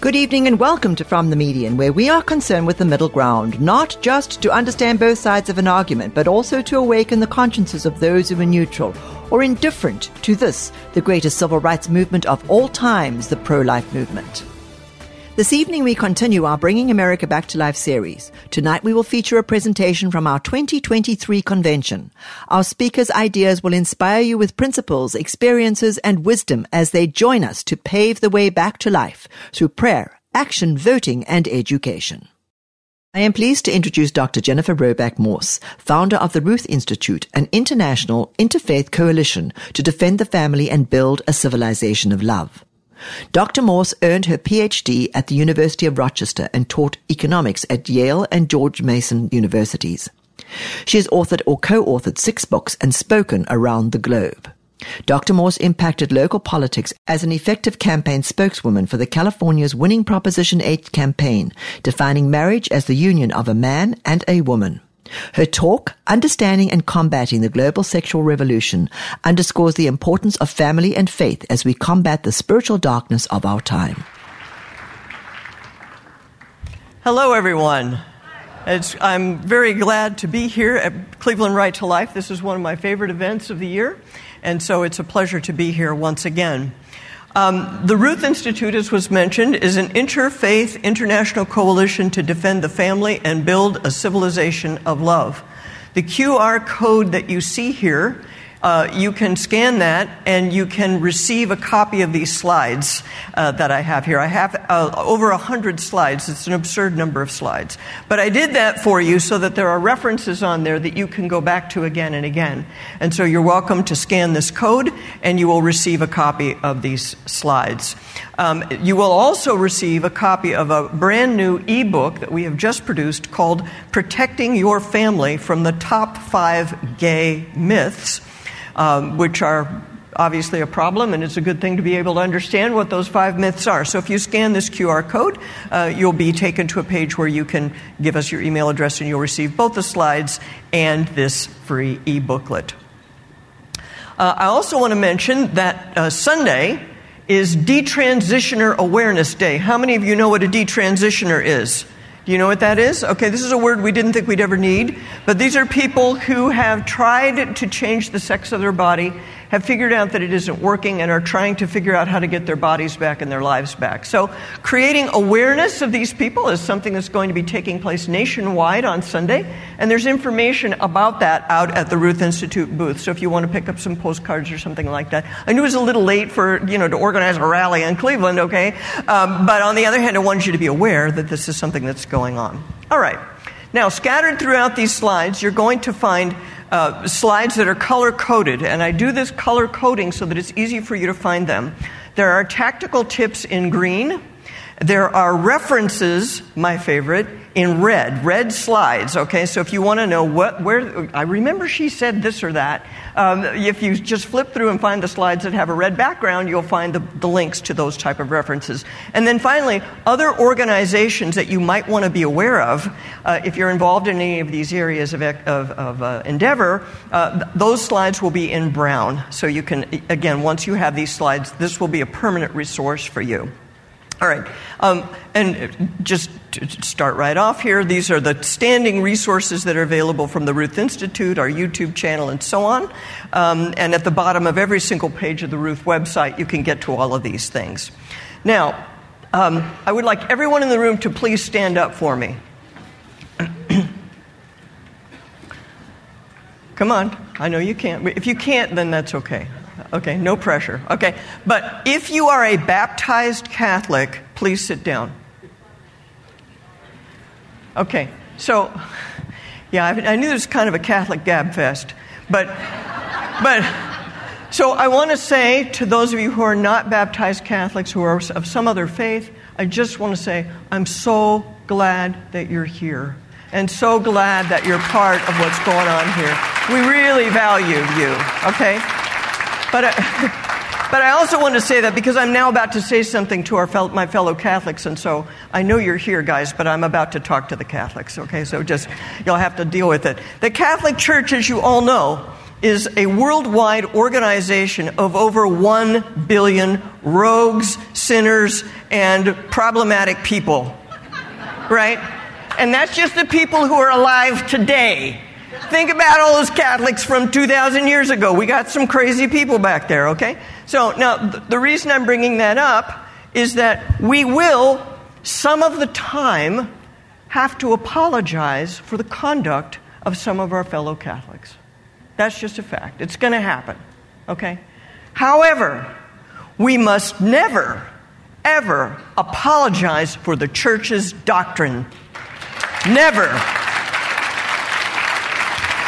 Good evening and welcome to From the Median, where we are concerned with the middle ground, not just to understand both sides of an argument, but also to awaken the consciences of those who are neutral or indifferent to this, the greatest civil rights movement of all times, the pro life movement. This evening, we continue our Bringing America Back to Life series. Tonight, we will feature a presentation from our 2023 convention. Our speakers' ideas will inspire you with principles, experiences, and wisdom as they join us to pave the way back to life through prayer, action, voting, and education. I am pleased to introduce Dr. Jennifer Roback Morse, founder of the Ruth Institute, an international interfaith coalition to defend the family and build a civilization of love. Dr. Morse earned her PhD at the University of Rochester and taught economics at Yale and George Mason universities. She has authored or co-authored six books and spoken around the globe. Dr. Morse impacted local politics as an effective campaign spokeswoman for the California's winning Proposition 8 campaign, defining marriage as the union of a man and a woman. Her talk, Understanding and Combating the Global Sexual Revolution, underscores the importance of family and faith as we combat the spiritual darkness of our time. Hello, everyone. It's, I'm very glad to be here at Cleveland Right to Life. This is one of my favorite events of the year, and so it's a pleasure to be here once again. Um, the Ruth Institute, as was mentioned, is an interfaith international coalition to defend the family and build a civilization of love. The QR code that you see here uh, you can scan that and you can receive a copy of these slides uh, that I have here. I have uh, over 100 slides. It's an absurd number of slides. But I did that for you so that there are references on there that you can go back to again and again. And so you're welcome to scan this code and you will receive a copy of these slides. Um, you will also receive a copy of a brand new ebook that we have just produced called Protecting Your Family from the Top Five Gay Myths um, which are obviously a problem, and it's a good thing to be able to understand what those five myths are. So if you scan this QR code, uh, you'll be taken to a page where you can give us your email address and you'll receive both the slides and this free e booklet. Uh, I also want to mention that uh, Sunday is Detransitioner Awareness Day. How many of you know what a detransitioner is? Do you know what that is? Okay, this is a word we didn't think we'd ever need, but these are people who have tried to change the sex of their body have figured out that it isn't working and are trying to figure out how to get their bodies back and their lives back. So, creating awareness of these people is something that's going to be taking place nationwide on Sunday, and there's information about that out at the Ruth Institute booth. So, if you want to pick up some postcards or something like that, I knew it was a little late for you know to organize a rally in Cleveland, okay, um, but on the other hand, I wanted you to be aware that this is something that's going on. All right. Now, scattered throughout these slides, you're going to find uh, slides that are color coded, and I do this color coding so that it's easy for you to find them. There are tactical tips in green. There are references, my favorite, in red, red slides. Okay, so if you want to know what, where, I remember she said this or that. Um, if you just flip through and find the slides that have a red background, you'll find the, the links to those type of references. And then finally, other organizations that you might want to be aware of uh, if you're involved in any of these areas of, of, of uh, endeavor. Uh, those slides will be in brown, so you can again once you have these slides, this will be a permanent resource for you. All right. Um, and just to start right off here, these are the standing resources that are available from the Ruth Institute, our YouTube channel, and so on. Um, and at the bottom of every single page of the Ruth website, you can get to all of these things. Now, Um, I would like everyone in the room to please stand up for me. Come on. I know you can't. If you can't, then that's okay. Okay, no pressure. Okay. But if you are a baptized Catholic, please sit down. Okay. So, yeah, I, I knew this was kind of a Catholic gab fest. But, but, so I want to say to those of you who are not baptized Catholics, who are of some other faith, I just want to say, I'm so glad that you're here and so glad that you're part of what's going on here. We really value you, okay? But, uh, but I also want to say that because I'm now about to say something to our fellow, my fellow Catholics, and so I know you're here, guys, but I'm about to talk to the Catholics, okay? So just, you'll have to deal with it. The Catholic Church, as you all know, is a worldwide organization of over 1 billion rogues, sinners, and problematic people. Right? And that's just the people who are alive today. Think about all those Catholics from 2,000 years ago. We got some crazy people back there, okay? So now, the reason I'm bringing that up is that we will, some of the time, have to apologize for the conduct of some of our fellow Catholics. That's just a fact. It's going to happen, okay? However, we must never, ever apologize for the church's doctrine. Never.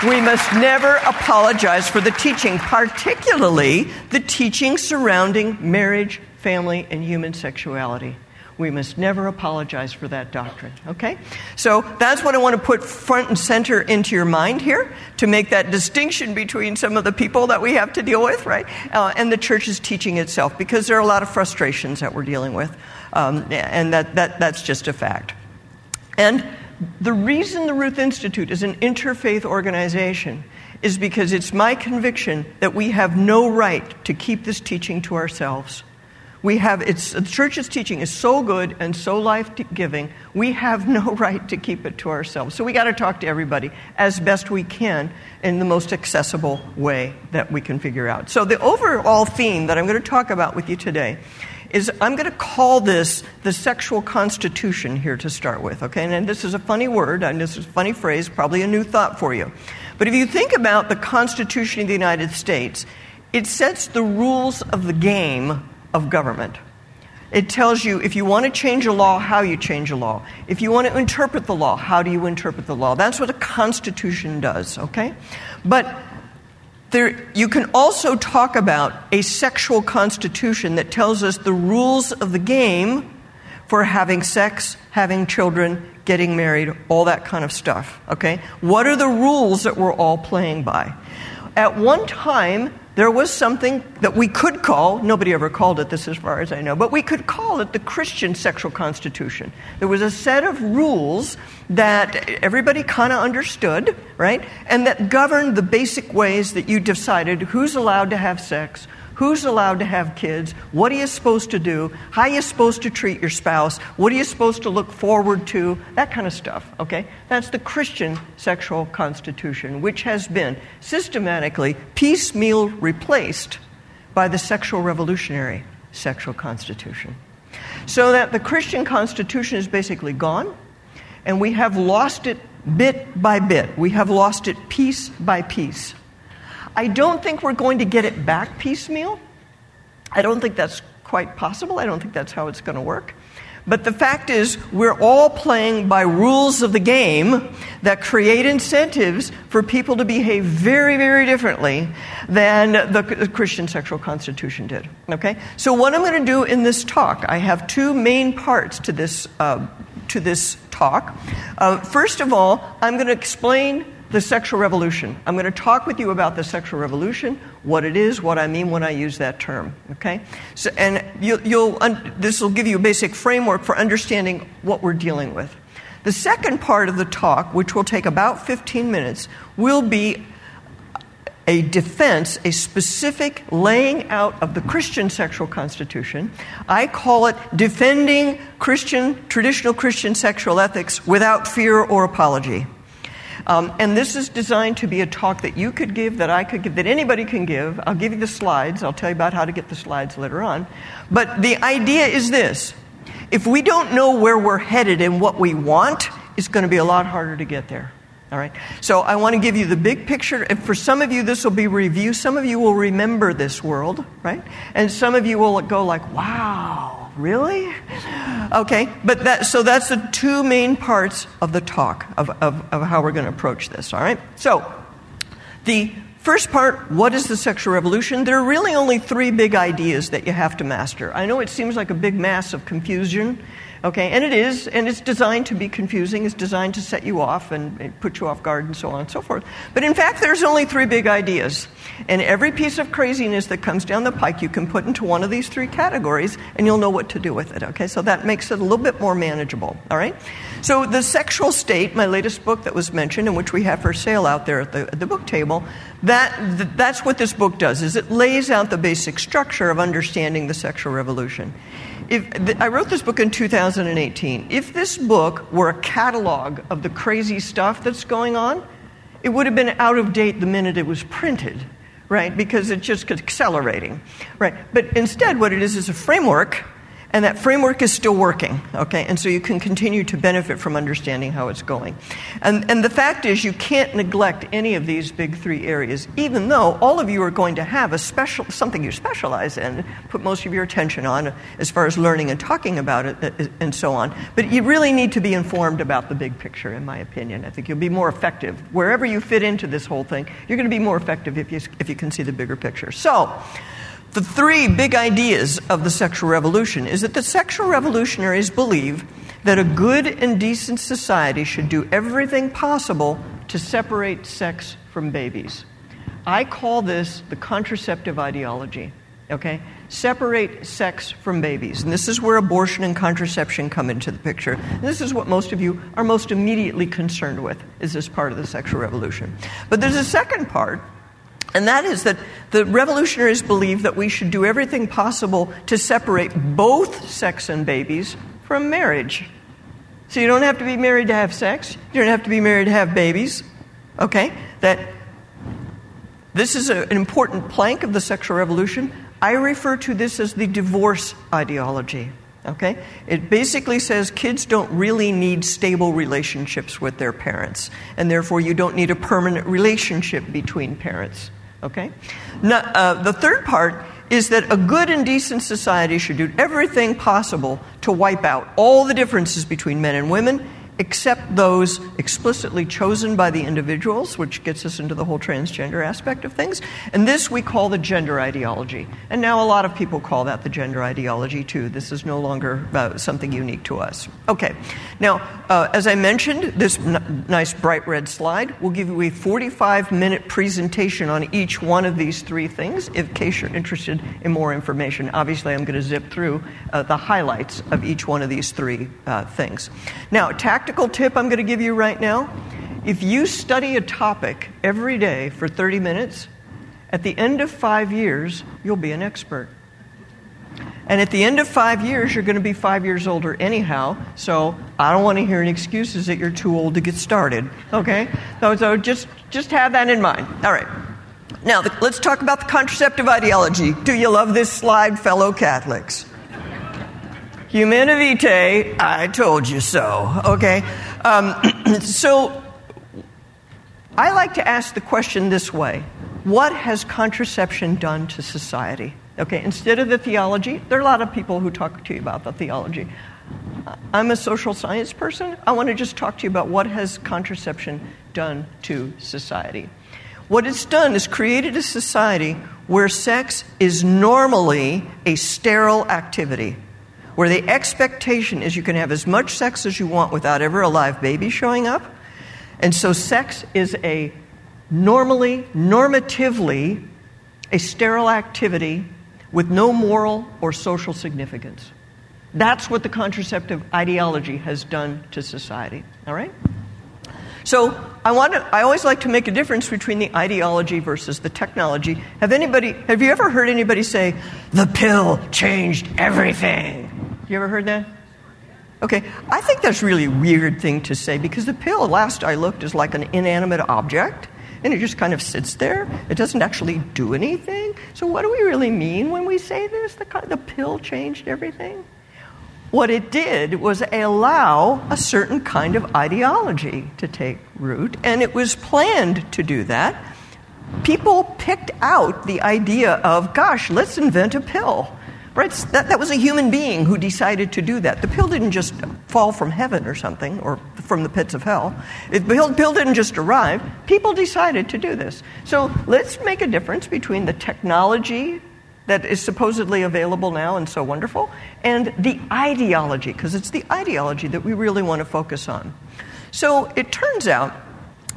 We must never apologize for the teaching, particularly the teaching surrounding marriage, family, and human sexuality. We must never apologize for that doctrine, okay? So that's what I want to put front and center into your mind here to make that distinction between some of the people that we have to deal with, right? Uh, and the church's teaching itself, because there are a lot of frustrations that we're dealing with, um, and that, that, that's just a fact. And the reason the Ruth Institute is an interfaith organization is because it's my conviction that we have no right to keep this teaching to ourselves. We have, it's, the church's teaching is so good and so life giving, we have no right to keep it to ourselves. So we got to talk to everybody as best we can in the most accessible way that we can figure out. So the overall theme that I'm going to talk about with you today is I'm going to call this the sexual constitution here to start with, okay? And this is a funny word, and this is a funny phrase, probably a new thought for you. But if you think about the Constitution of the United States, it sets the rules of the game of government. It tells you if you want to change a law, how you change a law. If you want to interpret the law, how do you interpret the law? That's what a constitution does, okay? But there, you can also talk about a sexual constitution that tells us the rules of the game for having sex, having children, getting married, all that kind of stuff. Okay? What are the rules that we're all playing by? At one time, there was something that we could call, nobody ever called it this as far as I know, but we could call it the Christian sexual constitution. There was a set of rules that everybody kind of understood, right? And that governed the basic ways that you decided who's allowed to have sex, who's allowed to have kids, what are you supposed to do, how are you supposed to treat your spouse, what are you supposed to look forward to, that kind of stuff, okay? That's the Christian sexual constitution, which has been systematically piecemeal replaced by the sexual revolutionary sexual constitution. So that the Christian constitution is basically gone, and we have lost it bit by bit. We have lost it piece by piece. I don't think we're going to get it back piecemeal. I don't think that's quite possible. I don't think that's how it's going to work. But the fact is, we're all playing by rules of the game that create incentives for people to behave very, very differently than the Christian sexual constitution did. Okay? So, what I'm going to do in this talk, I have two main parts to this, uh, to this talk. Uh, first of all, I'm going to explain the sexual revolution. I'm going to talk with you about the sexual revolution, what it is, what I mean when I use that term. Okay, so, and you, will un, this will give you a basic framework for understanding what we're dealing with. The second part of the talk, which will take about 15 minutes, will be a defense, a specific laying out of the Christian sexual constitution. I call it defending Christian, traditional Christian sexual ethics without fear or apology. Um, and this is designed to be a talk that you could give, that I could give, that anybody can give. I'll give you the slides. I'll tell you about how to get the slides later on. But the idea is this If we don't know where we're headed and what we want, it's going to be a lot harder to get there. All right? So I want to give you the big picture. And for some of you, this will be review. Some of you will remember this world, right? And some of you will go like, wow, really? Okay, but that, so that's the two main parts of the talk of, of, of how we're going to approach this, all right? So the First part, what is the sexual revolution? There are really only three big ideas that you have to master. I know it seems like a big mass of confusion, Okay, and it is, and it's designed to be confusing. It's designed to set you off and put you off guard and so on and so forth. But in fact, there's only three big ideas. And every piece of craziness that comes down the pike, you can put into one of these three categories, and you'll know what to do with it. Okay, so that makes it a little bit more manageable. All right? So, The Sexual State, my latest book that was mentioned, and which we have for sale out there at the, at the book table, that, that's what this book does, is it lays out the basic structure of understanding the sexual revolution if I wrote this book in 2018. If this book were a catalog of the crazy stuff that's going on, it would have been out of date the minute it was printed, right? Because it's just accelerating, right? But instead, what it is is a framework and that framework is still working, okay? And so you can continue to benefit from understanding how it's going. And, and the fact is, you can't neglect any of these big three areas, even though all of you are going to have a special, something you specialize in, put most of your attention on as far as learning and talking about it uh, and so on. But you really need to be informed about the big picture, in my opinion. I think you'll be more effective. Wherever you fit into this whole thing, you're going to be more effective if you, if you can see the bigger picture. So, the three big ideas of the sexual revolution is that the sexual revolutionaries believe that a good and decent society should do everything possible to separate sex from babies. I call this the contraceptive ideology. Okay? Separate sex from babies. And this is where abortion and contraception come into the picture. And this is what most of you are most immediately concerned with, is this part of the sexual revolution. But there's a second part and that is that the revolutionaries believe that we should do everything possible to separate both sex and babies from marriage. So you don't have to be married to have sex, you don't have to be married to have babies. Okay? That this is a, an important plank of the sexual revolution. I refer to this as the divorce ideology. Okay? It basically says kids don't really need stable relationships with their parents, and therefore you don't need a permanent relationship between parents. Okay? Now, uh, the third part is that a good and decent society should do everything possible to wipe out all the differences between men and women except those explicitly chosen by the individuals, which gets us into the whole transgender aspect of things. And this we call the gender ideology. And now a lot of people call that the gender ideology too. This is no longer uh, something unique to us. Okay. Now, uh, as I mentioned, this n- nice bright red slide will give you a 45 minute presentation on each one of these three things in case you're interested in more information. Obviously, I'm going to zip through uh, the highlights of each one of these three uh, things. Now, tactical practical tip I'm going to give you right now if you study a topic every day for 30 minutes, at the end of five years, you'll be an expert. And at the end of five years, you're going to be five years older anyhow, so I don't want to hear any excuses that you're too old to get started, okay? So, so just, just have that in mind. All right. Now, the, let's talk about the contraceptive ideology. Do you love this slide, fellow Catholics? Humanae Vitae, I told you so. Okay? Um, so I like to ask the question this way What has contraception done to society? Okay, instead of the theology, there are a lot of people who talk to you about the theology. I'm a social science person. I want to just talk to you about what has contraception done to society. What it's done is created a society where sex is normally a sterile activity where the expectation is you can have as much sex as you want without ever a live baby showing up. And so sex is a normally, normatively, a sterile activity with no moral or social significance. That's what the contraceptive ideology has done to society. All right? So I want to, I always like to make a difference between the ideology versus the technology. Have anybody have you ever heard anybody say the pill changed everything? You ever heard that? Okay, I think that's really a weird thing to say because the pill, last I looked, is like an inanimate object and it just kind of sits there. It doesn't actually do anything. So, what do we really mean when we say this? The, the pill changed everything? what it did was allow a certain kind of ideology to take root, and it was planned to do that. People picked out the idea of, gosh, let's invent a pill. Right? That, that was a human being who decided to do that. The pill didn't just fall from heaven or something, or from the pits of hell. It, the pill, pill didn't just arrive. People decided to do this. So let's make a difference between the technology that is supposedly available now and so wonderful, and the ideology, because it's the ideology that we really want to focus on. So it turns out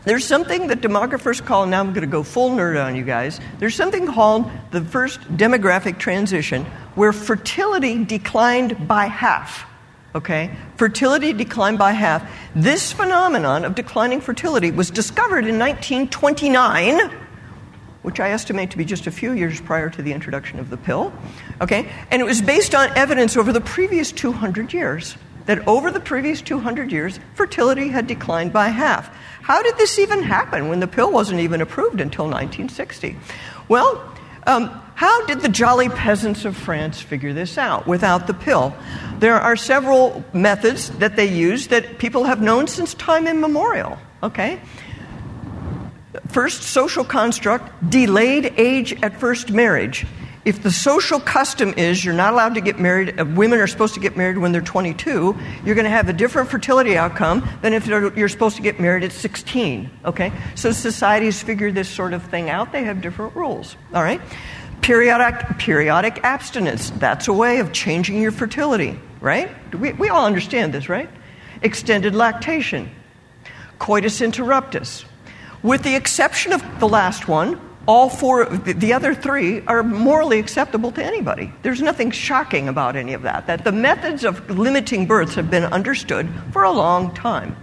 there's something that demographers call, now I'm going to go full nerd on you guys, there's something called the first demographic transition where fertility declined by half. Okay? Fertility declined by half. This phenomenon of declining fertility was discovered in 1929 which I estimate to be just a few years prior to the introduction of the pill. Okay? And it was based on evidence over the previous 200 years that over the previous 200 years, fertility had declined by half. How did this even happen when the pill wasn't even approved until 1960? Well, um, how did the jolly peasants of France figure this out without the pill? There are several methods that they use that people have known since time immemorial. Okay? First social construct delayed age at first marriage. If the social custom is you're not allowed to get married, uh, women are supposed to get married when they're 22, you're going to have a different fertility outcome than if you're supposed to get married at 16. Okay? So societies figure this sort of thing out. They have different rules. All right? Periodic, periodic abstinence. That's a way of changing your fertility, right? We, we all understand this, right? Extended lactation. Coitus interruptus with the exception of the last one, all four, the other three are morally acceptable to anybody. There's nothing shocking about any of that. That the methods of limiting births have been understood for a long time.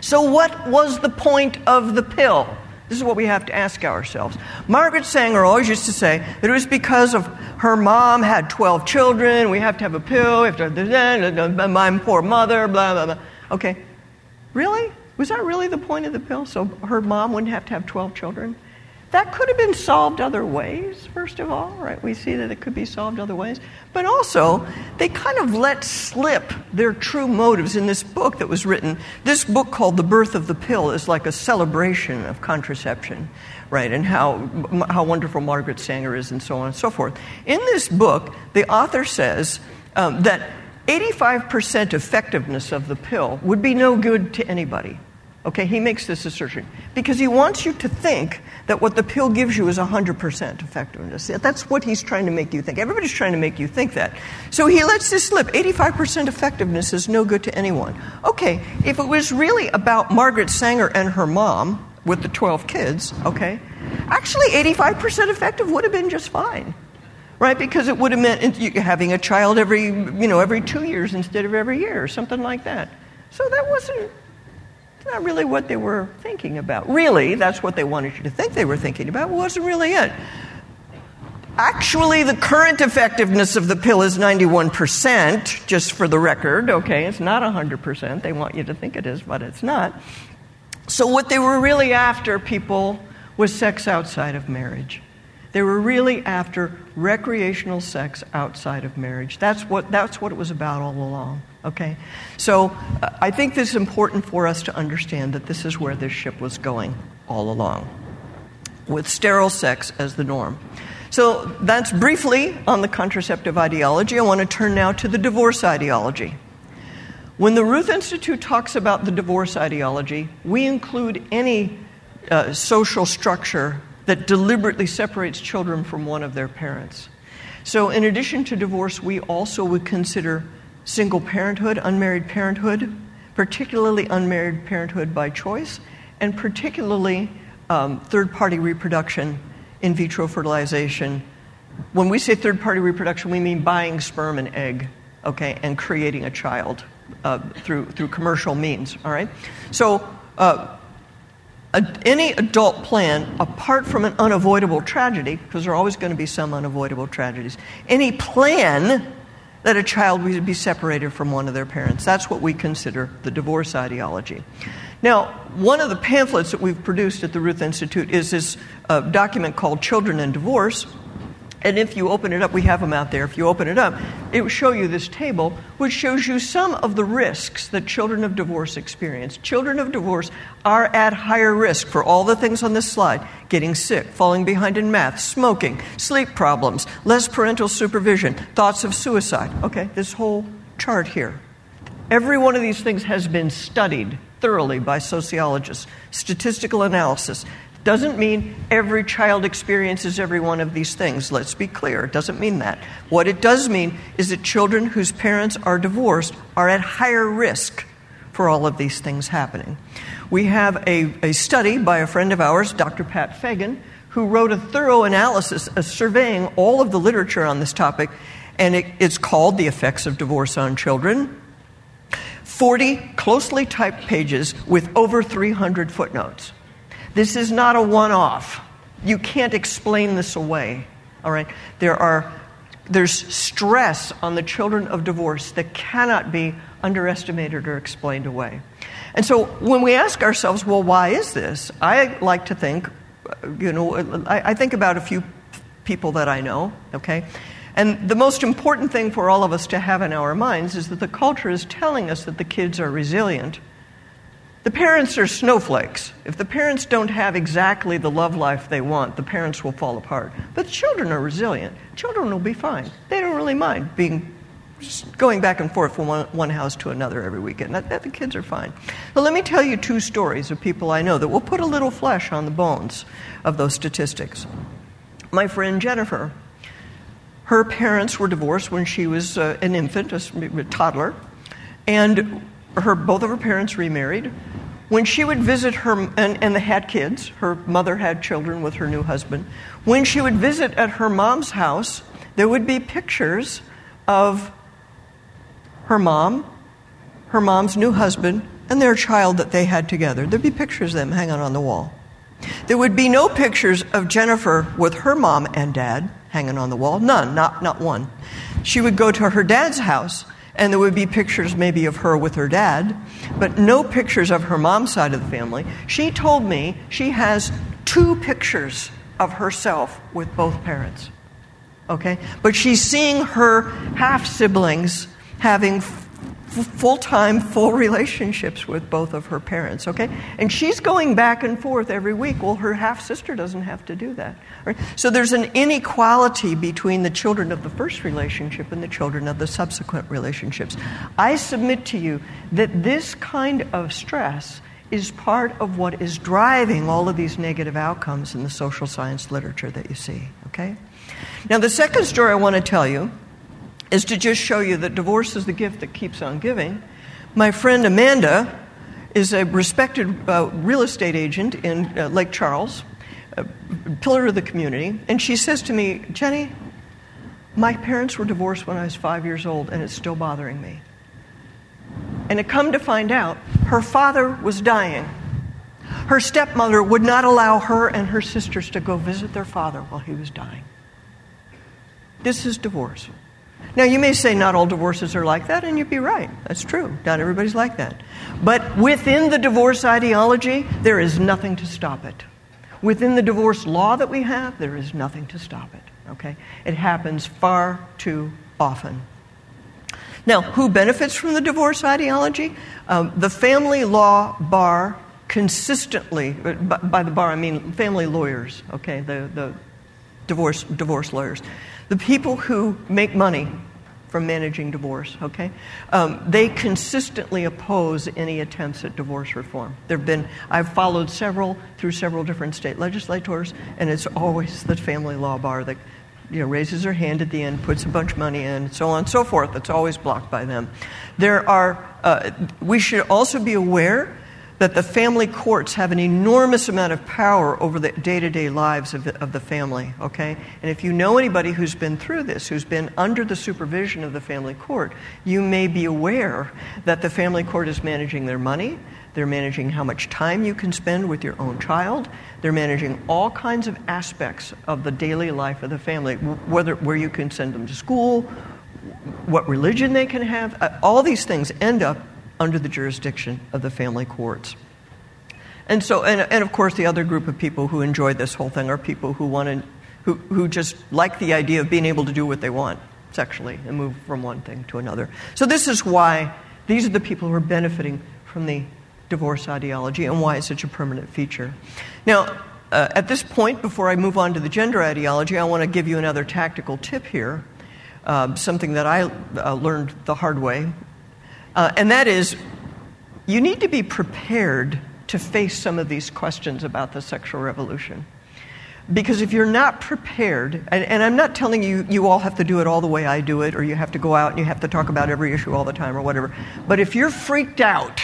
So, what was the point of the pill? This is what we have to ask ourselves. Margaret Sanger always used to say that it was because of her mom had 12 children, we have to have a pill, we have to have my poor mother, blah, blah, blah. Okay, really? Was that really the point of the pill? So her mom wouldn't have to have 12 children? That could have been solved other ways, first of all, right? We see that it could be solved other ways. But also, they kind of let slip their true motives in this book that was written. This book called The Birth of the Pill is like a celebration of contraception, right? And how, how wonderful Margaret Sanger is, and so on and so forth. In this book, the author says um, that 85% effectiveness of the pill would be no good to anybody. Okay, he makes this assertion because he wants you to think that what the pill gives you is 100% effectiveness. That's what he's trying to make you think. Everybody's trying to make you think that. So he lets this slip 85% effectiveness is no good to anyone. Okay, if it was really about Margaret Sanger and her mom with the 12 kids, okay, actually 85% effective would have been just fine. Right, because it would have meant having a child every, you know, every two years instead of every year, or something like that. So that wasn't not really what they were thinking about. Really, that's what they wanted you to think they were thinking about. Wasn't really it. Actually, the current effectiveness of the pill is 91%, just for the record, okay? It's not 100%. They want you to think it is, but it's not. So, what they were really after, people, was sex outside of marriage. They were really after recreational sex outside of marriage. That's what, that's what it was about all along. Okay? So uh, I think this is important for us to understand that this is where this ship was going all along, with sterile sex as the norm. So that's briefly on the contraceptive ideology. I want to turn now to the divorce ideology. When the Ruth Institute talks about the divorce ideology, we include any uh, social structure that deliberately separates children from one of their parents. So, in addition to divorce, we also would consider single parenthood, unmarried parenthood, particularly unmarried parenthood by choice, and particularly um, third party reproduction, in vitro fertilization. When we say third party reproduction, we mean buying sperm and egg, okay, and creating a child uh, through, through commercial means, all right? So, uh, a, any adult plan, apart from an unavoidable tragedy, because there are always going to be some unavoidable tragedies, any plan that a child would be separated from one of their parents. That's what we consider the divorce ideology. Now, one of the pamphlets that we've produced at the Ruth Institute is this uh, document called Children and Divorce. And if you open it up, we have them out there. If you open it up, it will show you this table, which shows you some of the risks that children of divorce experience. Children of divorce are at higher risk for all the things on this slide getting sick, falling behind in math, smoking, sleep problems, less parental supervision, thoughts of suicide. Okay, this whole chart here. Every one of these things has been studied thoroughly by sociologists, statistical analysis. Doesn't mean every child experiences every one of these things. Let's be clear. It doesn't mean that. What it does mean is that children whose parents are divorced are at higher risk for all of these things happening. We have a, a study by a friend of ours, Dr. Pat Fagan, who wrote a thorough analysis of surveying all of the literature on this topic, and it, it's called The Effects of Divorce on Children. 40 closely typed pages with over 300 footnotes. This is not a one off. You can't explain this away. All right? There are there's stress on the children of divorce that cannot be underestimated or explained away. And so when we ask ourselves, well, why is this? I like to think, uh, you know, I, I think about a few people that I know, okay? And the most important thing for all of us to have in our minds is that the culture is telling us that the kids are resilient the parents are snowflakes. If the parents don't have exactly the love life they want, the parents will fall apart. But children are resilient. Children will be fine. They don't really mind being going back and forth from one, one house to another every weekend. That, that, the kids are fine. But let me tell you two stories of people I know that will put a little flesh on the bones of those statistics. My friend Jennifer, her parents were divorced when she was uh, an infant, a, a toddler, and her, both of her parents remarried. When she would visit her, and, and they had kids, her mother had children with her new husband. When she would visit at her mom's house, there would be pictures of her mom, her mom's new husband, and their child that they had together. There'd be pictures of them hanging on the wall. There would be no pictures of Jennifer with her mom and dad hanging on the wall. None, not, not one. She would go to her dad's house and there would be pictures maybe of her with her dad, but no pictures of her mom's side of the family. She told me she has two pictures of herself with both parents. Okay? But she's seeing her half siblings having full time, full relationships with both of her parents, okay? And she's going back and forth every week. Well, her half sister doesn't have to do that. Right? So there's an inequality between the children of the first relationship and the children of the subsequent relationships. I submit to you that this kind of stress is part of what is driving all of these negative outcomes in the social science literature that you see, okay? Now, the second story I want to tell you is to just show you that divorce is the gift that keeps on giving. My friend Amanda is a respected uh, real estate agent in uh, Lake Charles, a pillar of the community, and she says to me, Jenny, my parents were divorced when I was five years old, and it's still bothering me. And it come to find out, her father was dying. Her stepmother would not allow her and her sisters to go visit their father while he was dying. This is divorce. Now, you may say not all divorces are like that, and you'd be right. That's true. Not everybody's like that. But within the divorce ideology, there is nothing to stop it. Within the divorce law that we have, there is nothing to stop it. Okay? It happens far too often. Now, who benefits from the divorce ideology? Um, the family law bar consistently, by, by the bar I mean family lawyers, okay, the, the divorce, divorce lawyers the people who make money from managing divorce, okay? Um, they consistently oppose any attempts at divorce reform. There have been, I've followed several through several different state legislators, and it's always the family law bar that you know, raises their hand at the end, puts a bunch of money in, so on and so forth. It's always blocked by them. There are, uh, we should also be aware that the family courts have an enormous amount of power over the day to day lives of the, of the family, okay? And if you know anybody who's been through this, who's been under the supervision of the family court, you may be aware that the family court is managing their money, they're managing how much time you can spend with your own child, they're managing all kinds of aspects of the daily life of the family, whether where you can send them to school, what religion they can have, uh, all these things end up under the jurisdiction of the family courts. And so, and, and of course, the other group of people who enjoy this whole thing are people who want to who, who just like the idea of being able to do what they want sexually and move from one thing to another. So, this is why these are the people who are benefiting from the divorce ideology and why it's such a permanent feature. Now, uh, at this point, before I move on to the gender ideology, I want to give you another tactical tip here, uh, something that I uh, learned the hard way. Uh, and that is, you need to be prepared to face some of these questions about the sexual revolution. Because if you're not prepared, and, and, I'm not telling you you all have to do it all the way I do it, or you have to go out and you have to talk about every issue all the time, or whatever, but if you're freaked out,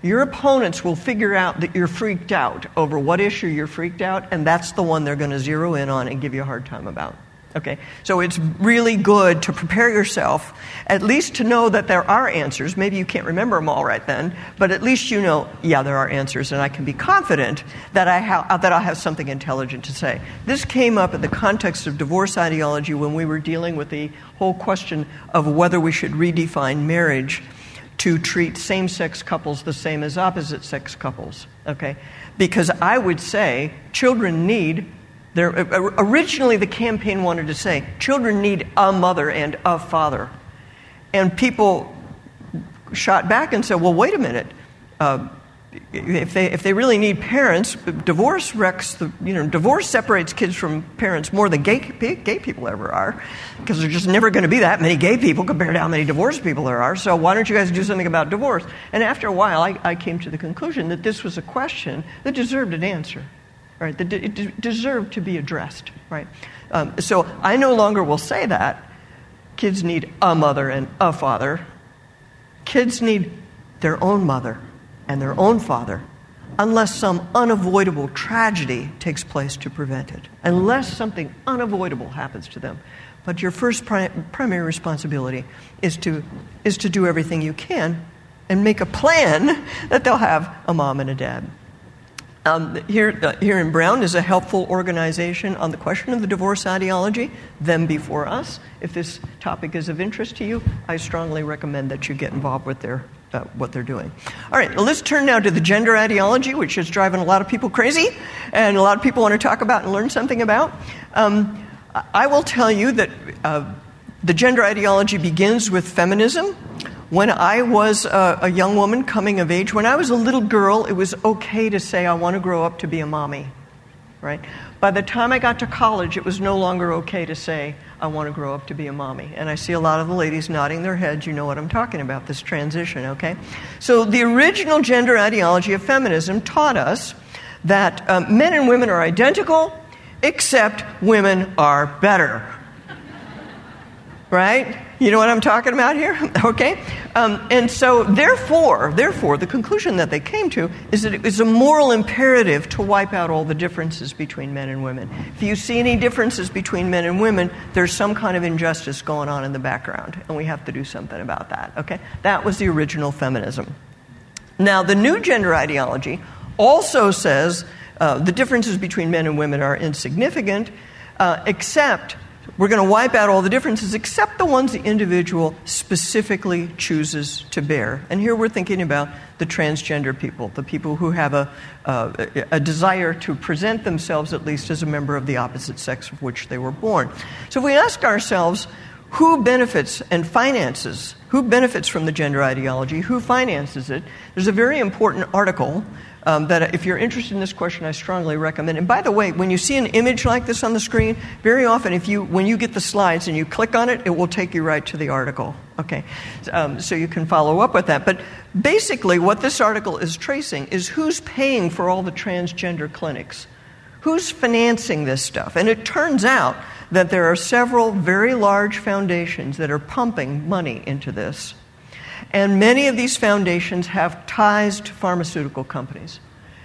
your opponents will figure out that you're freaked out over what issue you're freaked out, and that's the one they're going to zero in on and give you a hard time about. Okay? So it's really good to prepare yourself, at least to know that there are answers. Maybe you can't remember them all right then, but at least you know, yeah, there are answers, and I can be confident that, I ha- uh, that I'll have something intelligent to say. This came up in the context of divorce ideology when we were dealing with the whole question of whether we should redefine marriage to treat same sex couples the same as opposite sex couples. Okay? Because I would say children need there, originally, the campaign wanted to say children need a mother and a father. And people shot back and said, well, wait a minute. Uh, if they, if they really need parents, divorce wrecks the, you know, divorce separates kids from parents more than gay, gay people ever are, because there's just never going to be that many gay people compared to how many divorced people there are. So why don't you guys do something about divorce? And after a while, I, I came to the conclusion that this was a question that deserved an answer right? That it deserved to be addressed, right? Um, so I no longer will say that. Kids need a mother and a father. Kids need their own mother and their own father unless some unavoidable tragedy takes place to prevent it, unless something unavoidable happens to them. But your first pri- primary responsibility is to, is to do everything you can and make a plan that they'll have a mom and a dad. Um, here, uh, here in Brown is a helpful organization on the question of the divorce ideology, Them Before Us. If this topic is of interest to you, I strongly recommend that you get involved with their, uh, what they're doing. All right, well, let's turn now to the gender ideology, which is driving a lot of people crazy, and a lot of people want to talk about and learn something about. Um, I will tell you that uh, the gender ideology begins with feminism. When I was a, a, young woman coming of age, when I was a little girl, it was okay to say, I want to grow up to be a mommy, right? By the time I got to college, it was no longer okay to say, I want to grow up to be a mommy. And I see a lot of the ladies nodding their heads. You know what I'm talking about, this transition, okay? So the original gender ideology of feminism taught us that um, men and women are identical, except women are better. Right? You know what I'm talking about here? okay? Um, and so, therefore, therefore, the conclusion that they came to is that it was a moral imperative to wipe out all the differences between men and women. If you see any differences between men and women, there's some kind of injustice going on in the background, and we have to do something about that. Okay? That was the original feminism. Now, the new gender ideology also says uh, the differences between men and women are insignificant, uh, except we're going to wipe out all the differences except the ones the individual specifically chooses to bear. And here we're thinking about the transgender people, the people who have a, a desire to present themselves at least as a member of the opposite sex of which they were born. So if we ask ourselves, who benefits and finances? Who benefits from the gender ideology? Who finances it? There's a very important article um, that if you're interested in this question, I strongly recommend. And by the way, when you see an image like this on the screen, very often, if you when you get the slides and you click on it, it will take you right to the article. Okay, um, so you can follow up with that. But basically, what this article is tracing is who's paying for all the transgender clinics, who's financing this stuff, and it turns out that there are several very large foundations that are pumping money into this. And many of these foundations have ties to pharmaceutical companies.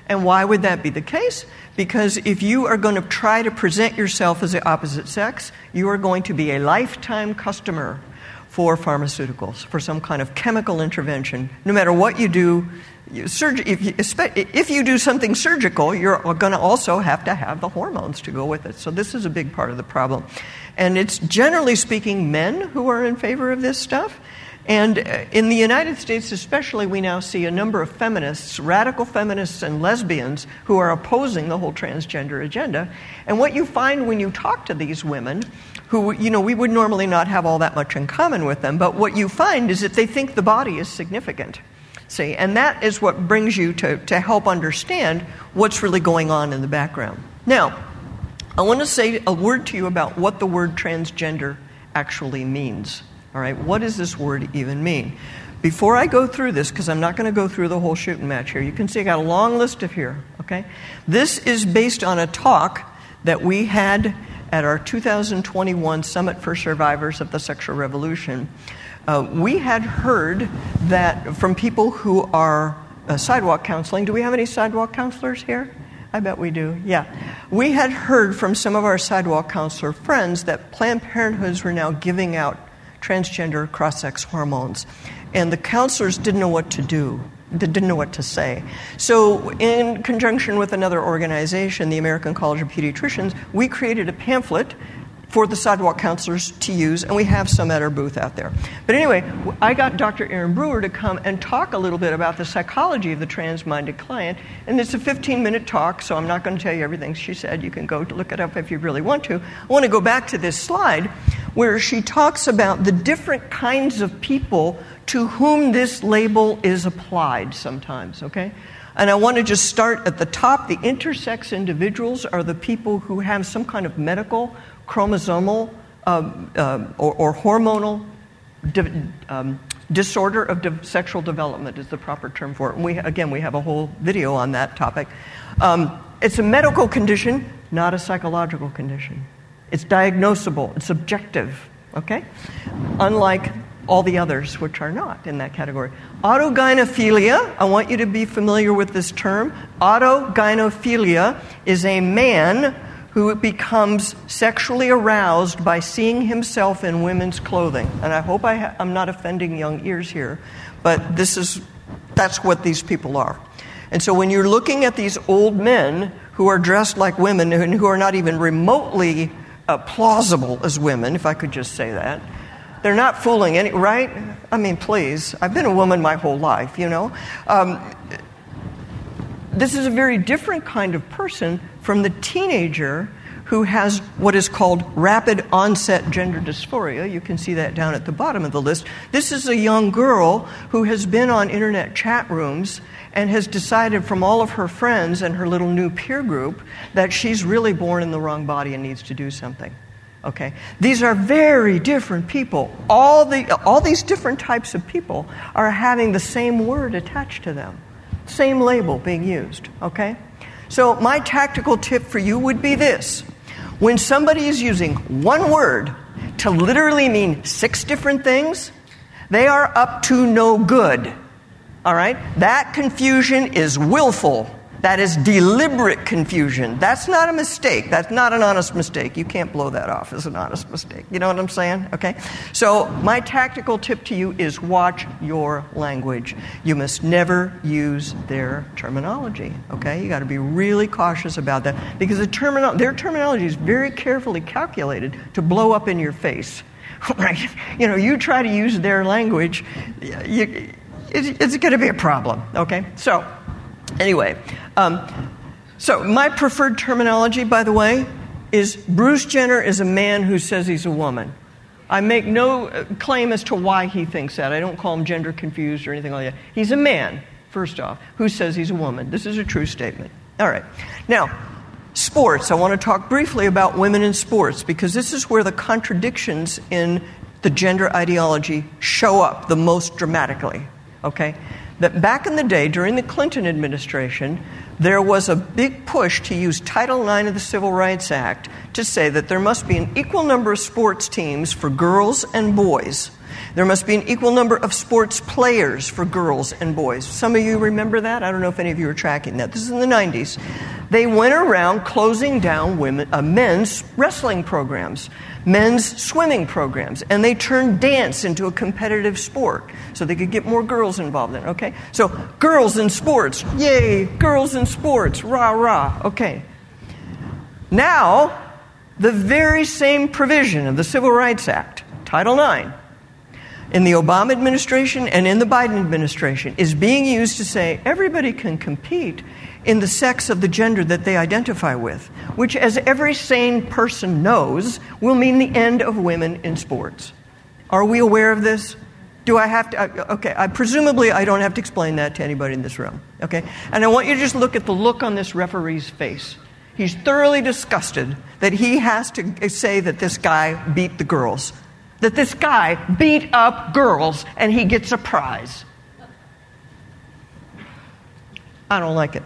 And why would that be the case? Because if you are going to try to present yourself as the opposite sex, you are going to be a lifetime customer for pharmaceuticals, for some kind of chemical intervention. No matter what you do, if, you, do something surgical, you're going to also have to have the hormones to go with it. So, this is a big part of the problem. And it's generally speaking men who are in favor of this stuff. And uh, in the United States, especially, we now see a number of feminists, radical feminists and lesbians, who are opposing the whole transgender agenda. And what you find when you talk to these women, who, you know, we would normally not have all that much in common with them, but what you find is that they think the body is significant. See, and that is what brings you to, to help understand what's really going on in the background. Now, I want to say a word to you about what the word transgender actually means. All right, what does this word even mean? Before I go through this, because I'm not going to go through the whole shooting match here, you can see I got a long list of here, okay? This is based on a talk that we had at our 2021 Summit for Survivors of the Sexual Revolution. Uh, we had heard that from people who are uh, sidewalk counseling. Do we have any sidewalk counselors here? I bet we do, yeah. We had heard from some of our sidewalk counselor friends that Planned Parenthoods were now giving out transgender cross sex hormones. And the counselors didn't know what to do. They didn't know what to say. So, in conjunction with another organization, the American College of Pediatricians, we created a pamphlet for the sidewalk counselors to use, and we have some at our booth out there. But anyway, I got Dr. Erin Brewer to come and talk a little bit about the psychology of the trans minded client. And it's a 15 minute talk, so I'm not going to tell you everything she said. You can go look it up if you really want to. I want to go back to this slide where she talks about the different kinds of people to whom this label is applied sometimes, okay? And I want to just start at the top. The intersex individuals are the people who have some kind of medical chromosomal um, um, or, or, hormonal di- um, disorder of de- sexual development is the proper term for it. And we, again, we have a whole video on that topic. Um, it's a medical condition, not a psychological condition. It's diagnosable, it's objective, okay? Unlike all the others, which are not in that category. Autogynephilia, I want you to be familiar with this term. Autogynephilia is a man who becomes sexually aroused by seeing himself in women's clothing. And I hope I am not offending young ears here, but this is, that's what these people are. And so when you're looking at these old men who are dressed like women and who are not even remotely uh, plausible as women, if I could just say that, they're not fooling any, right? I mean, please. I've been a woman my whole life, you know. Um, this is a very different kind of person from the teenager who has what is called rapid onset gender dysphoria. You can see that down at the bottom of the list. This is a young girl who has been on internet chat rooms and has decided from all of her friends and her little new peer group that she's really born in the wrong body and needs to do something. Okay? These are very different people. All, the, all these different types of people are having the same word attached to them, same label being used. Okay? So, my tactical tip for you would be this when somebody is using one word to literally mean six different things, they are up to no good. All right? That confusion is willful. That is deliberate confusion. That's not a mistake. That's not an honest mistake. You can't blow that off as an honest mistake. You know what I'm saying? Okay? So, my tactical tip to you is watch your language. You must never use their terminology. Okay? You got to be really cautious about that because the termino- their terminology is very carefully calculated to blow up in your face. Right? You know, you try to use their language, you, it's going to be a problem. Okay? So, Anyway, um, so my preferred terminology, by the way, is Bruce Jenner is a man who says he's a woman. I make no uh, claim as to why he thinks that. I don't call him gender confused or anything like that. He's a man, first off, who says he's a woman. This is a true statement. All right. Now, sports. I want to talk briefly about women in sports because this is where the contradictions in the gender ideology show up the most dramatically. Okay? that back in the day, during the Clinton administration, there was a big push to use Title IX of the Civil Rights Act to say that there must be an equal number of sports teams for girls and boys. There must be an equal number of sports players for girls and boys. Some of you remember that? I don't know if any of you are tracking that. This is in the 90s. They went around closing down women, uh, men's wrestling programs men's swimming programs, and they turned dance into a competitive sport so they could get more girls involved in it, okay? So, girls in sports, yay, girls in sports, rah, rah, okay. Now, the very same provision of the Civil Rights Act, Title IX, in the Obama administration and in the Biden administration is being used to say everybody can compete in the sex of the gender that they identify with, which, as every sane person knows, will mean the end of women in sports. Are we aware of this? Do I have to? Uh, okay, I, presumably I don't have to explain that to anybody in this room. Okay? And I want you to just look at the look on this referee's face. He's thoroughly disgusted that he has to uh, say that this guy beat the girls, that this guy beat up girls and he gets a prize. I don't like it.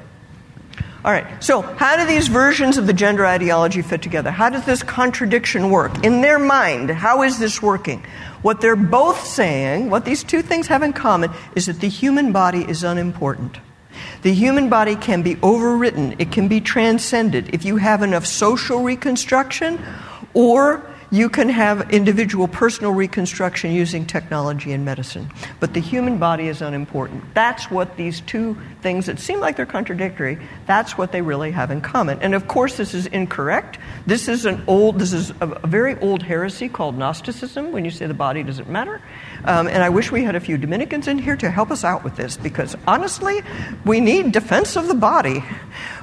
All right, so how do these versions of the gender ideology fit together? How does this contradiction work? In their mind, how is this working? What they're both saying, what these two things have in common, is that the human body is unimportant. The human body can be overwritten, it can be transcended if you have enough social reconstruction or you can have individual personal reconstruction using technology and medicine. But the human body is unimportant. That's what these two things that seem like they're contradictory, that's what they really have in common. And of course, this is incorrect. This is an old, this is a, very old heresy called Gnosticism when you say the body doesn't matter. Um, and I wish we had a few Dominicans in here to help us out with this because honestly, we need defense of the body,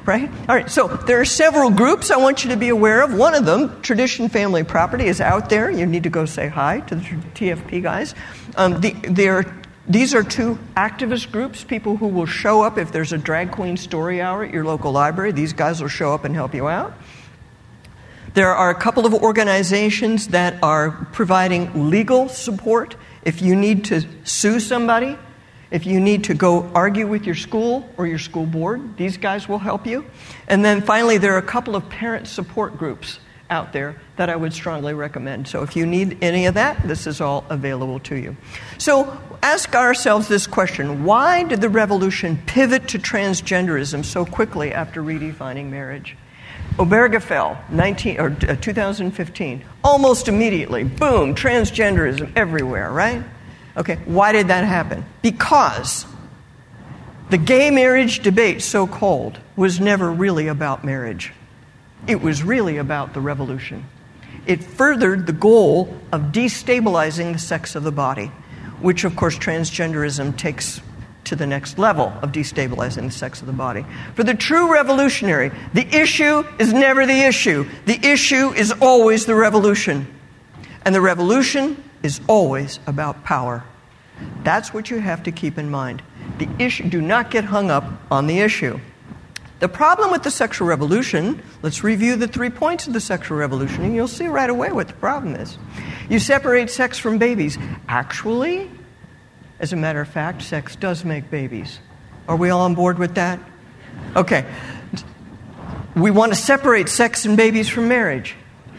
right? All right, so there are several groups I want you to be aware of. One of them, Tradition Family Property, is out there. You need to go say hi to the TFP guys. Um, the, these are two activist groups, people who will show up if there's a drag queen story hour at your local library. These guys will show up and help you out. There are a couple of organizations that are providing legal support if you need to sue somebody, if you need to go argue with your school or your school board, these guys will help you. And then finally, there are a couple of parent support groups out there that I would strongly recommend. So if you need any of that, this is all available to you. So ask ourselves this question Why did the revolution pivot to transgenderism so quickly after redefining marriage? Obergefell, 19, or, uh, 2015, almost immediately, boom, transgenderism everywhere, right? Okay, why did that happen? Because the gay marriage debate, so called, was never really about marriage. It was really about the revolution. It furthered the goal of destabilizing the sex of the body, which, of course, transgenderism takes to the next level of destabilizing the sex of the body. For the true revolutionary, the issue is never the issue. The issue is always the revolution. And the revolution is always about power. That's what you have to keep in mind. The issue, do not get hung up on the issue. The problem with the sexual revolution, let's review the three points of the sexual revolution, and you'll see right away what the problem is. You separate sex from babies. Actually, as a matter of fact, sex does make babies. Are we all on board with that? Okay. We want to separate sex and babies from marriage.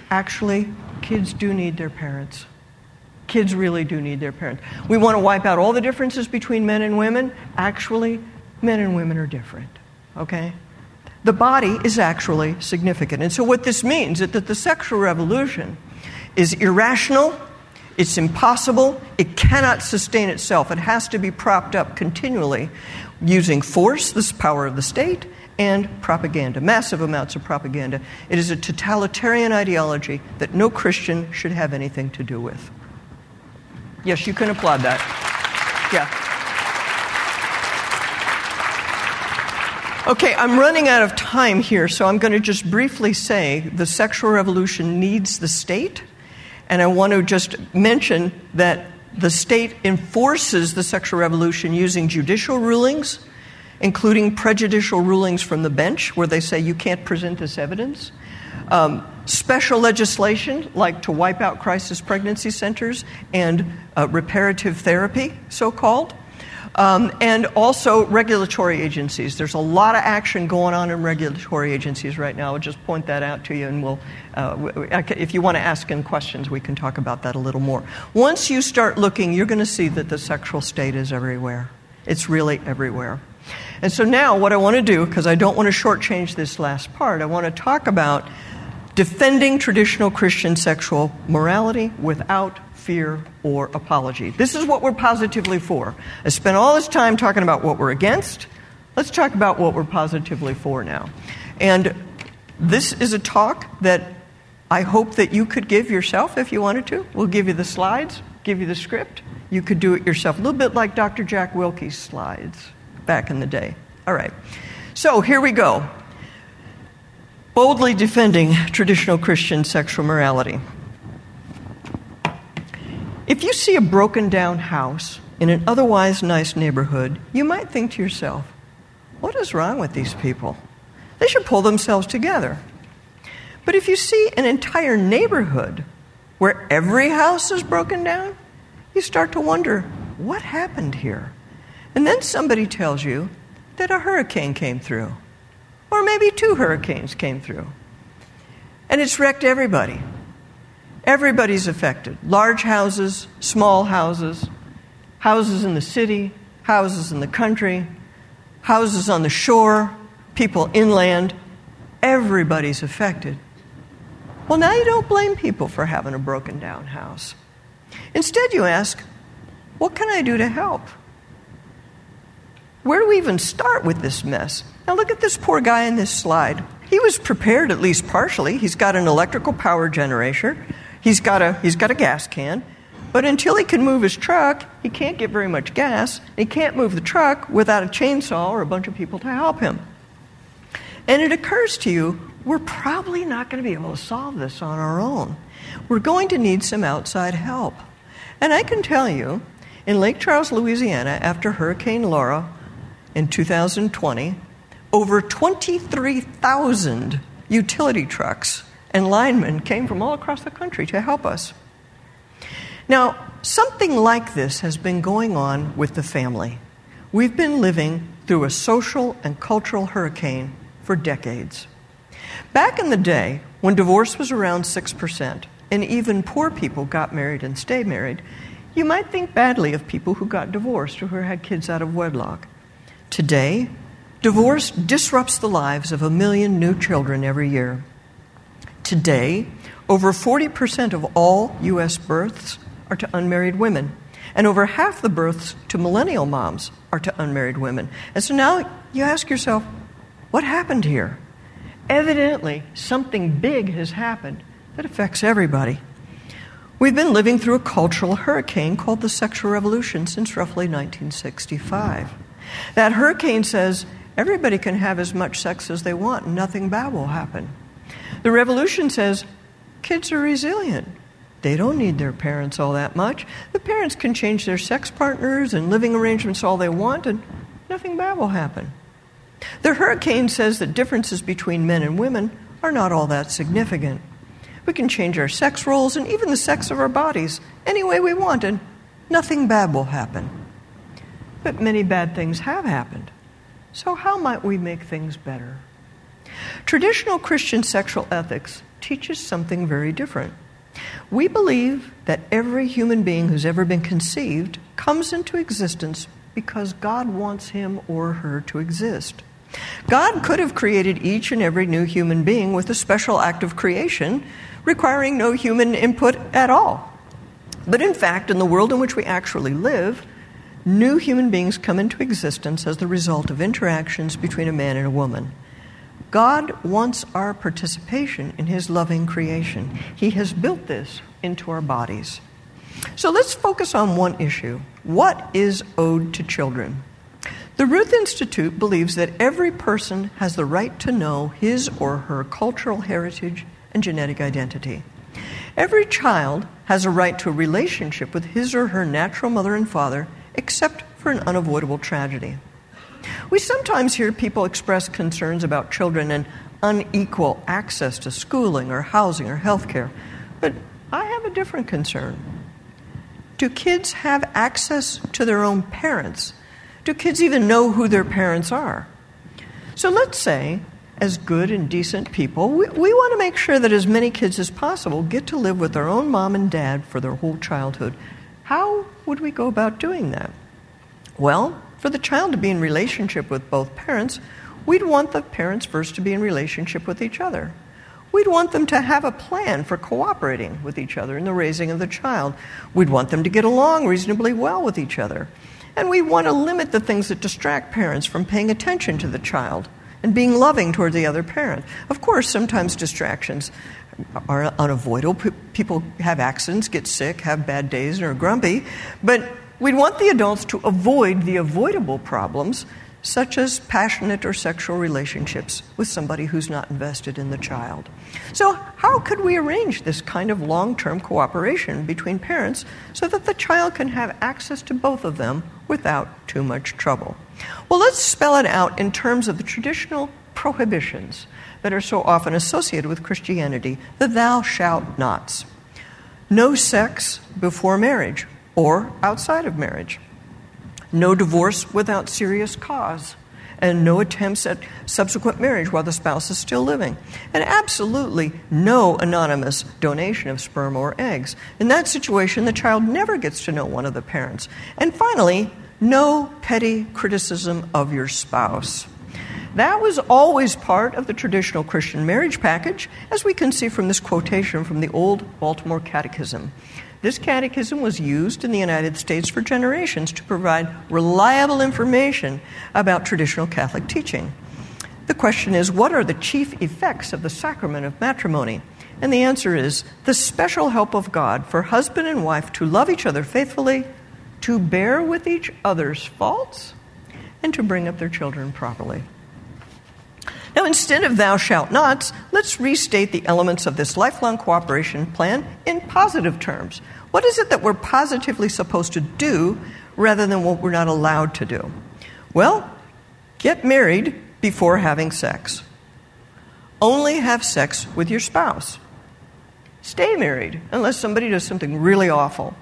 Actually, kids do need their parents. Kids really do need their parents. We want to wipe out all the differences between men and women. Actually, men and women are different. Okay? The body is actually significant. And so, what this means is that the sexual revolution is irrational it's impossible. It cannot sustain itself. It has to be propped up continually using force, this power of the state, and propaganda, massive amounts of propaganda. It is a totalitarian ideology that no Christian should have anything to do with. Yes, you can applaud that. Yeah. Okay, I'm running out of time here, so I'm going to just briefly say the sexual revolution needs the state and I want to just mention that the state enforces the sexual revolution using judicial rulings, including prejudicial rulings from the bench where they say you can't present this evidence. Um, special legislation, like to wipe out crisis pregnancy centers and uh, reparative therapy, so called. Um, and also regulatory agencies. There's a lot of action going on in regulatory agencies right now. I'll just point that out to you, and we'll, uh, if you want to ask in questions, we can talk about that a little more. Once you start looking, you're going to see that the sexual state is everywhere. It's really everywhere. And so now, what I want to do, because I don't want to shortchange this last part, I want to talk about defending traditional Christian sexual morality without fear, or apology. This is what we're positively for. I spent all this time talking about what we're against. Let's talk about what we're positively for now. And this is a talk that I hope that you could give yourself if you wanted to. We'll give you the slides, give you the script. you could do it yourself. A little bit like Dr. Jack Willke's slides back in the day. All right. So here we go. Boldly defending traditional Christian sexual morality. If you see a broken down house in an otherwise nice neighborhood, you might think to yourself, what is wrong with these people? They should pull themselves together. But if you see an entire neighborhood where every house is broken down, you start to wonder what happened here? And then somebody tells you that a hurricane came through, or maybe two hurricanes came through, and it's wrecked everybody. Everybody's affected large houses, small houses, houses in the city, houses in the country, houses on the shore, people inland. Everybody's affected. Well, now you don't blame people for having a broken down house. Instead, you ask, What can I do to help? Where do we even start with this mess? Now, look at this poor guy in this slide. He was prepared, at least partially. He's got an electrical power generator, he's got a, he's got a gas can. But until he can move his truck, he can't get very much gas. He can't move the truck without a chainsaw or a bunch of people to help him. And it occurs to you, we're probably not going to be able to solve this on our own. We're going to need some outside help. And I can tell you, in Lake Charles, Louisiana, after Hurricane Laura in 2020, over 23,000 utility trucks and linemen came from all across the country to help us. Now, something like this has been going on with the family. We've been living through a social and cultural hurricane for decades. Back in the day, when divorce was around 6%, and even poor people got married and stayed married, you might think badly of people who got divorced or who had kids out of wedlock. Today, divorce disrupts the lives of a million new children every year. Today, over 40% of all U.S. births are to unmarried women, and over half the births to millennial moms are to unmarried women. And so now you ask yourself, what happened here? Evidently, something big has happened that affects everybody. We've been living through a cultural hurricane called the sexual revolution since roughly 1965. That hurricane says everybody can have as much sex as they want and nothing bad will happen. The revolution says kids are resilient. They don't need their parents all that much. The parents can change their sex partners and living arrangements all they want, and nothing bad will happen. The hurricane says that differences between men and women are not all that significant. We can change our sex roles and even the sex of our bodies any way we want, and nothing bad will happen. But many bad things have happened. So, how might we make things better? Traditional Christian sexual ethics teaches something very different. We believe that every human being who's ever been conceived comes into existence because God wants him or her to exist. God could have created each and every new human being with a special act of creation requiring no human input at all. But in fact, in the world in which we actually live, new human beings come into existence as the result of interactions between a man and a woman. God wants our participation in His loving creation. He has built this into our bodies. So let's focus on one issue what is owed to children? The Ruth Institute believes that every person has the right to know his or her cultural heritage and genetic identity. Every child has a right to a relationship with his or her natural mother and father, except for an unavoidable tragedy. We sometimes hear people express concerns about children and unequal access to schooling or housing or health care, but I have a different concern. Do kids have access to their own parents do kids even know who their parents are? So let's say, as good and decent people, we, we want to make sure that as many kids as possible get to live with their own mom and dad for their whole childhood. How would we go about doing that? Well, for the child to be in relationship with both parents, we'd want the parents first to be in relationship with each other. We'd want them to have a plan for cooperating with each other in the raising of the child. We'd want them to get along reasonably well with each other. And we want to limit the things that distract parents from paying attention to the child and being loving toward the other parent. Of course, sometimes distractions are unavoidable. People have accidents, get sick, have bad days, and are grumpy. But we'd want the adults to avoid the avoidable problems such as passionate or sexual relationships with somebody who's not invested in the child. So, how could we arrange this kind of long term cooperation between parents so that the child can have access to both of them without too much trouble? Well, let's spell it out in terms of the traditional prohibitions that are so often associated with Christianity the thou shalt nots. No sex before marriage or outside of marriage no divorce without serious cause, and no attempts at subsequent marriage while the spouse is still living, and absolutely no anonymous donation of sperm or eggs. In that situation, the child never gets to know one of the parents. And finally, no petty criticism of your spouse. That was always part of the traditional Christian marriage package, as we can see from this quotation from the Old Baltimore Catechism. This catechism was used in the United States for generations to provide reliable information about traditional Catholic teaching. The question is what are the chief effects of the sacrament of matrimony? And the answer is the special help of God for husband and wife to love each other faithfully, to bear with each other's faults, and to bring up their children properly. Now, instead of thou shalt nots, let's restate the elements of this lifelong cooperation plan in positive terms. What is it that we're positively supposed to do rather than what we're not allowed to do? Well, get married before having sex. Only have sex with your spouse. Stay married unless somebody does something really awful.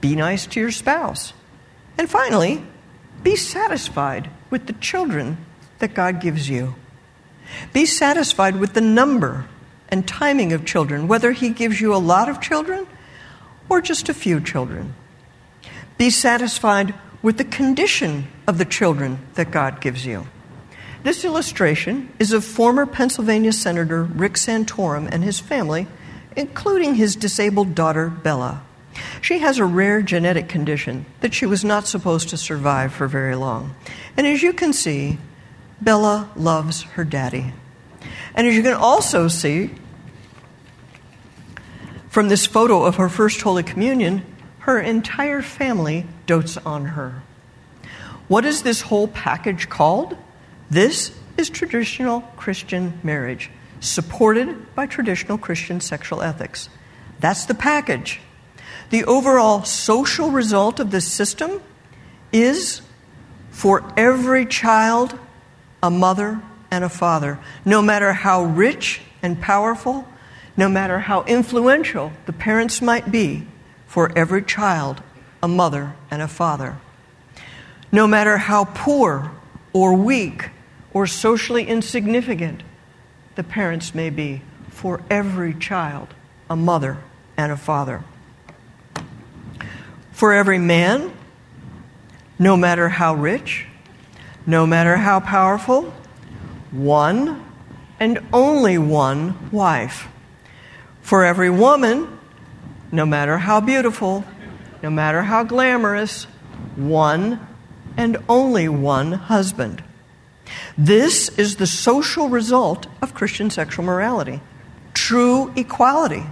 Be nice to your spouse. And finally, be satisfied with the children that God gives you. Be satisfied with the number and timing of children, whether He gives you a lot of children or just a few children. Be satisfied with the condition of the children that God gives you. This illustration is of former Pennsylvania Senator Rick Santorum and his family, including his disabled daughter, Bella. She has a rare genetic condition that she was not supposed to survive for very long. And as you can see, Bella loves her daddy. And as you can also see from this photo of her first Holy Communion, her entire family dotes on her. What is this whole package called? This is traditional Christian marriage, supported by traditional Christian sexual ethics. That's the package. The overall social result of this system is for every child a mother and a father, no matter how rich and powerful, no matter how influential the parents might be, for every child, a mother and a father. No matter how poor or weak or socially insignificant the parents may be, for every child, a mother and a father. For every man, no matter how rich, no matter how powerful, one and only one wife. For every woman, no matter how beautiful, no matter how glamorous, one and only one husband. This is the social result of Christian sexual morality true equality.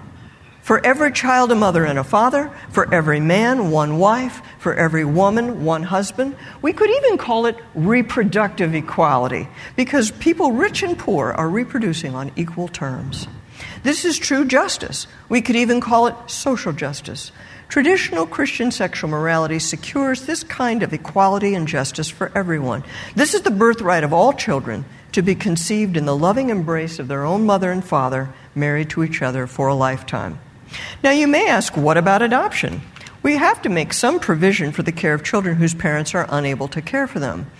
For every child, a mother and a father. For every man, one wife. For every woman, one husband. We could even call it reproductive equality because people rich and poor are reproducing on equal terms. This is true justice. We could even call it social justice. Traditional Christian sexual morality secures this kind of equality and justice for everyone. This is the birthright of all children to be conceived in the loving embrace of their own mother and father, married to each other for a lifetime. Now, you may ask, what about adoption? We have to make some provision for the care of children whose parents are unable to care for them.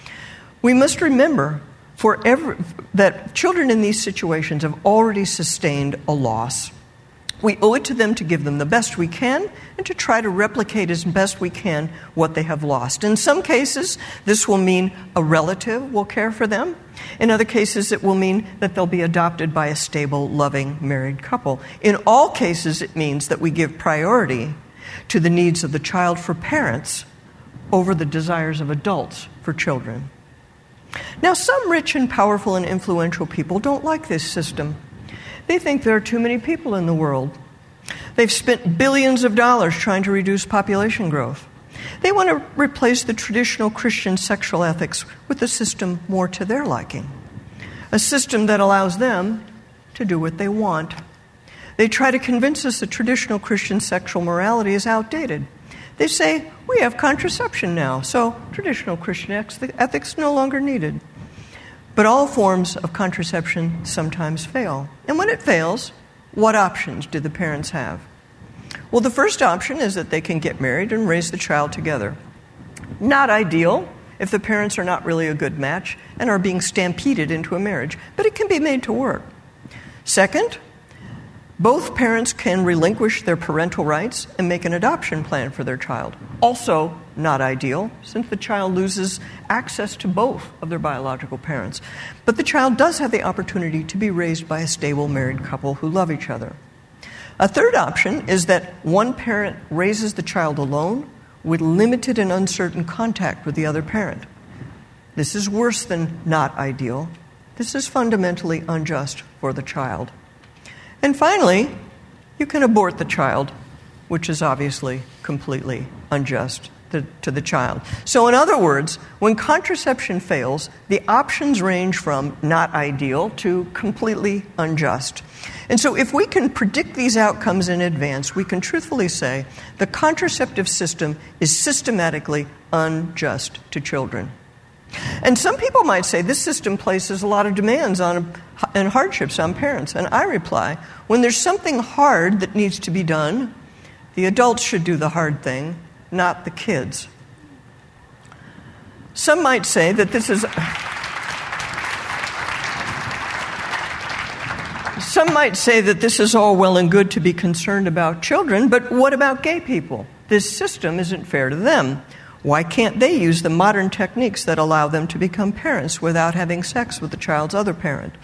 We must remember for every, that children in these situations have already sustained a loss. We owe it to them to give them the best we can and to try to replicate as best we can what they have lost. In some cases, this will mean a relative will care for them. In other cases, it will mean that they'll be adopted by a stable, loving, married couple. In all cases, it means that we give priority to the needs of the child for parents over the desires of adults for children. Now, some rich and powerful and influential people don't like this system. They think there are too many people in the world. They've spent billions of dollars trying to reduce population growth. They want to replace the traditional Christian sexual ethics with a system more to their liking, a system that allows them to do what they want. They try to convince us that traditional Christian sexual morality is outdated. They say, we have contraception now, so traditional Christian ethics no longer needed. But all forms of contraception sometimes fail. And when it fails, what options do the parents have? Well, the first option is that they can get married and raise the child together. Not ideal if the parents are not really a good match and are being stampeded into a marriage, but it can be made to work. Second, both parents can relinquish their parental rights and make an adoption plan for their child. Also, not ideal, since the child loses access to both of their biological parents. But the child does have the opportunity to be raised by a stable married couple who love each other. A third option is that one parent raises the child alone with limited and uncertain contact with the other parent. This is worse than not ideal. This is fundamentally unjust for the child. And finally, you can abort the child, which is obviously completely unjust to, to, the child. So, in other words, when contraception fails, the options range from not ideal to completely unjust. And so, if we can predict these outcomes in advance, we can truthfully say the contraceptive system is systematically unjust to children. And some people might say this system places a lot of demands on and hardships on parents. And I reply, when there's something hard that needs to be done, the adults should do the hard thing, not the kids. Some might say that this is Some might say that this is all well and good to be concerned about children, but what about gay people? This system isn't fair to them. Why can't they use the modern techniques that allow them to become parents without having sex with the child's other parent?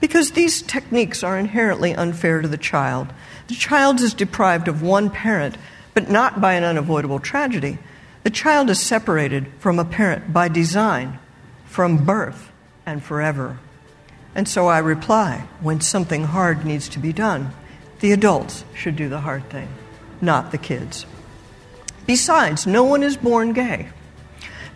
Because these techniques are inherently unfair to the child. The child is deprived of one parent, but not by an unavoidable tragedy. The child is separated from a parent by design, from birth, and forever. And so I reply when something hard needs to be done, the adults should do the hard thing, not the kids. Besides, no one is born gay.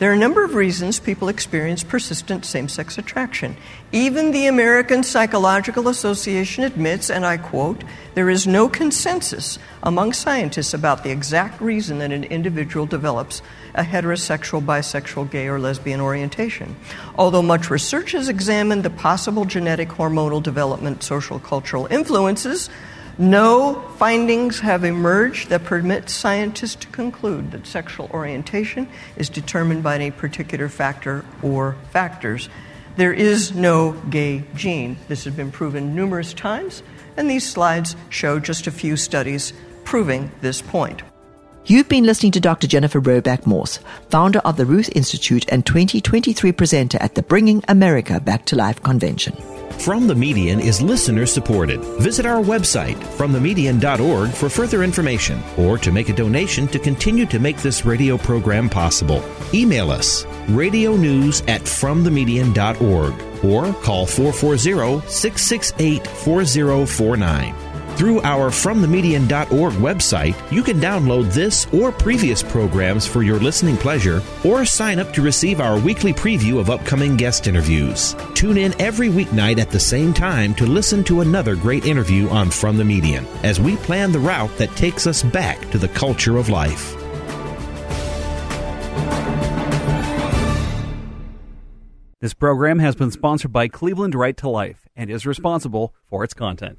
There are a number of reasons people experience persistent same sex attraction. Even the American Psychological Association admits, and I quote, there is no consensus among scientists about the exact reason that an individual develops a heterosexual, bisexual, gay, or lesbian orientation. Although much research has examined the possible genetic, hormonal development, social, cultural influences, no findings have emerged that permit scientists to conclude that sexual orientation is determined by any particular factor or factors. There is no gay gene. This has been proven numerous times, and these slides show just a few studies proving this point. You've been listening to Dr. Jennifer Roback Morse, founder of the Ruth Institute and 2023 presenter at the Bringing America Back to Life convention. From the Median is listener supported. Visit our website, fromthemedian.org, for further information or to make a donation to continue to make this radio program possible. Email us, radio news at fromthemedian.org or call 440 668 4049. Through our FromTheMedian.org website, you can download this or previous programs for your listening pleasure, or sign up to receive our weekly preview of upcoming guest interviews. Tune in every weeknight at the same time to listen to another great interview on From the Median as we plan the route that takes us back to the culture of life. This program has been sponsored by Cleveland Right to Life and is responsible for its content.